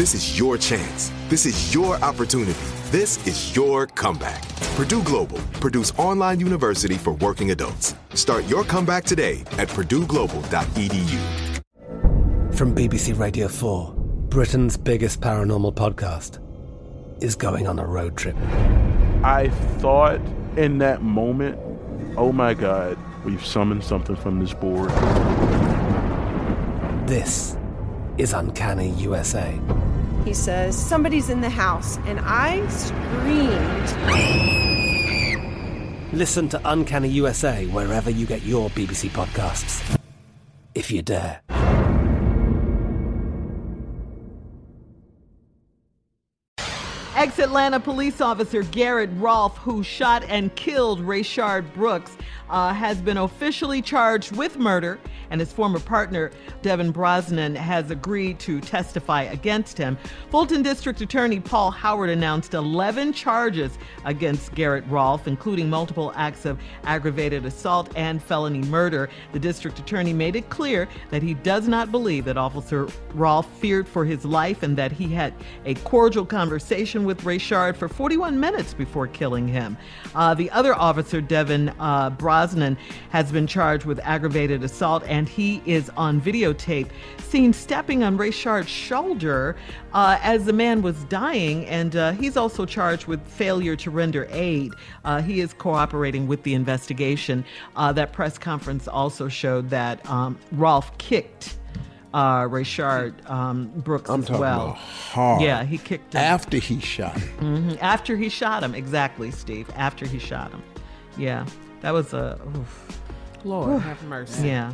This is your chance. This is your opportunity. This is your comeback. Purdue Global, Purdue's online university for working adults. Start your comeback today at purdueglobal.edu. From BBC Radio 4, Britain's biggest paranormal podcast is going on a road trip. I thought in that moment, oh my God, we've summoned something from this board. This is Uncanny USA. He says, Somebody's in the house, and I screamed. Listen to Uncanny USA wherever you get your BBC podcasts, if you dare. Ex Atlanta police officer Garrett Rolfe, who shot and killed Rayshard Brooks, uh, has been officially charged with murder, and his former partner, Devin Brosnan, has agreed to testify against him. Fulton District Attorney Paul Howard announced 11 charges against Garrett Rolfe, including multiple acts of aggravated assault and felony murder. The district attorney made it clear that he does not believe that Officer Rolfe feared for his life and that he had a cordial conversation with Rayshard for 41 minutes before killing him. Uh, the other officer, Devin uh, Brosnan, has been charged with aggravated assault, and he is on videotape seen stepping on Rayshard's shoulder uh, as the man was dying, and uh, he's also charged with failure to render aid. Uh, he is cooperating with the investigation. Uh, that press conference also showed that um, Rolfe kicked uh, Rayshard um, Brooks I'm as well. about hard. Yeah, he kicked him. After he shot him. hmm After he shot him, exactly, Steve. After he shot him. Yeah, that was a. oof. Lord have mercy. Yeah.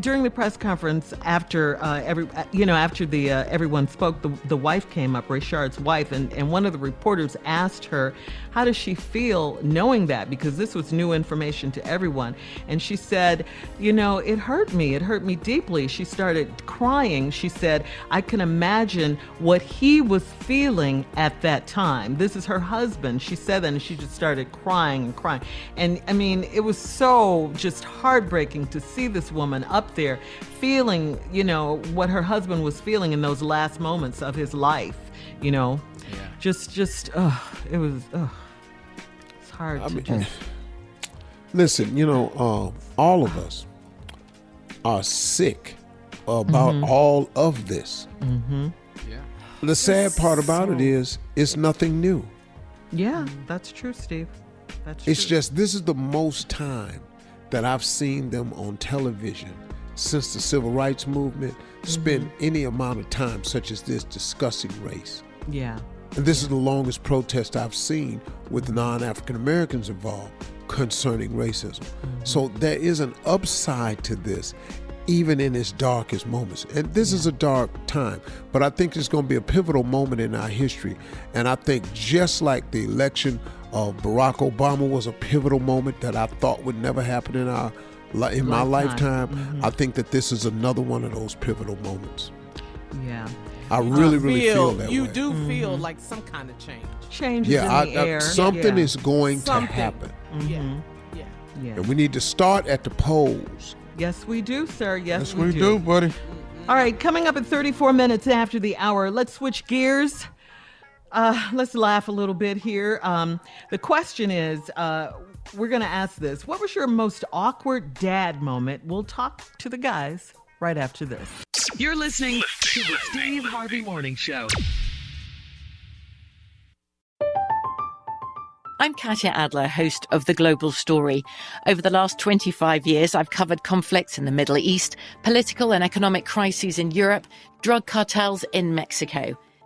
During the press conference, after uh, every, uh, you know, after the uh, everyone spoke, the, the wife came up, Rayshard's wife, and, and one of the reporters asked her, "How does she feel knowing that?" Because this was new information to everyone, and she said, "You know, it hurt me. It hurt me deeply." She started crying. She said, "I can imagine what he was feeling at that time." This is her husband. She said that, and she just started crying and crying, and I mean, it was so just heartbreaking to see this woman up there feeling, you know, what her husband was feeling in those last moments of his life, you know. Just just uh it was uh it's hard I to mean, just Listen, you know, uh, all of us are sick about Mhm. all of this. Mhm. The sad part about it is, it's nothing new. Yeah, that's true, Steve. That's It's true. just this is the most time that I've seen them on television since the civil rights movement spend Mm-hmm. any amount of time such as this discussing race. Yeah. And this is the longest protest I've seen with non African Americans involved concerning racism. So there is an upside to this, even in its darkest moments. And this is a dark time, but I think it's going to be a pivotal moment in our history. And I think just like the election of Barack Obama was a pivotal moment that I thought would never happen in our in my lifetime, Mm-hmm. I think that this is another one of those pivotal moments. Yeah. I really, really feel, feel, that you way. do feel mm-hmm. like some kind of change. Changes yeah, in the I, I- air. something Yeah. is going Something. to happen, mm-hmm. Yeah, yeah. Yeah. and we need to start at the polls. Yes, we do, sir. Yes, Yes, we do, buddy. All right, coming up at 34 minutes after the hour, let's switch gears. Uh, let's laugh a little bit here. Um, the question is uh, we're going to ask this What was your most awkward dad moment? We'll talk to the guys right after this. You're listening to the Steve Harvey Morning Show. I'm Katya Adler, host of The Global Story. Over the last 25 years, I've covered conflicts in the Middle East, political and economic crises in Europe, drug cartels in Mexico.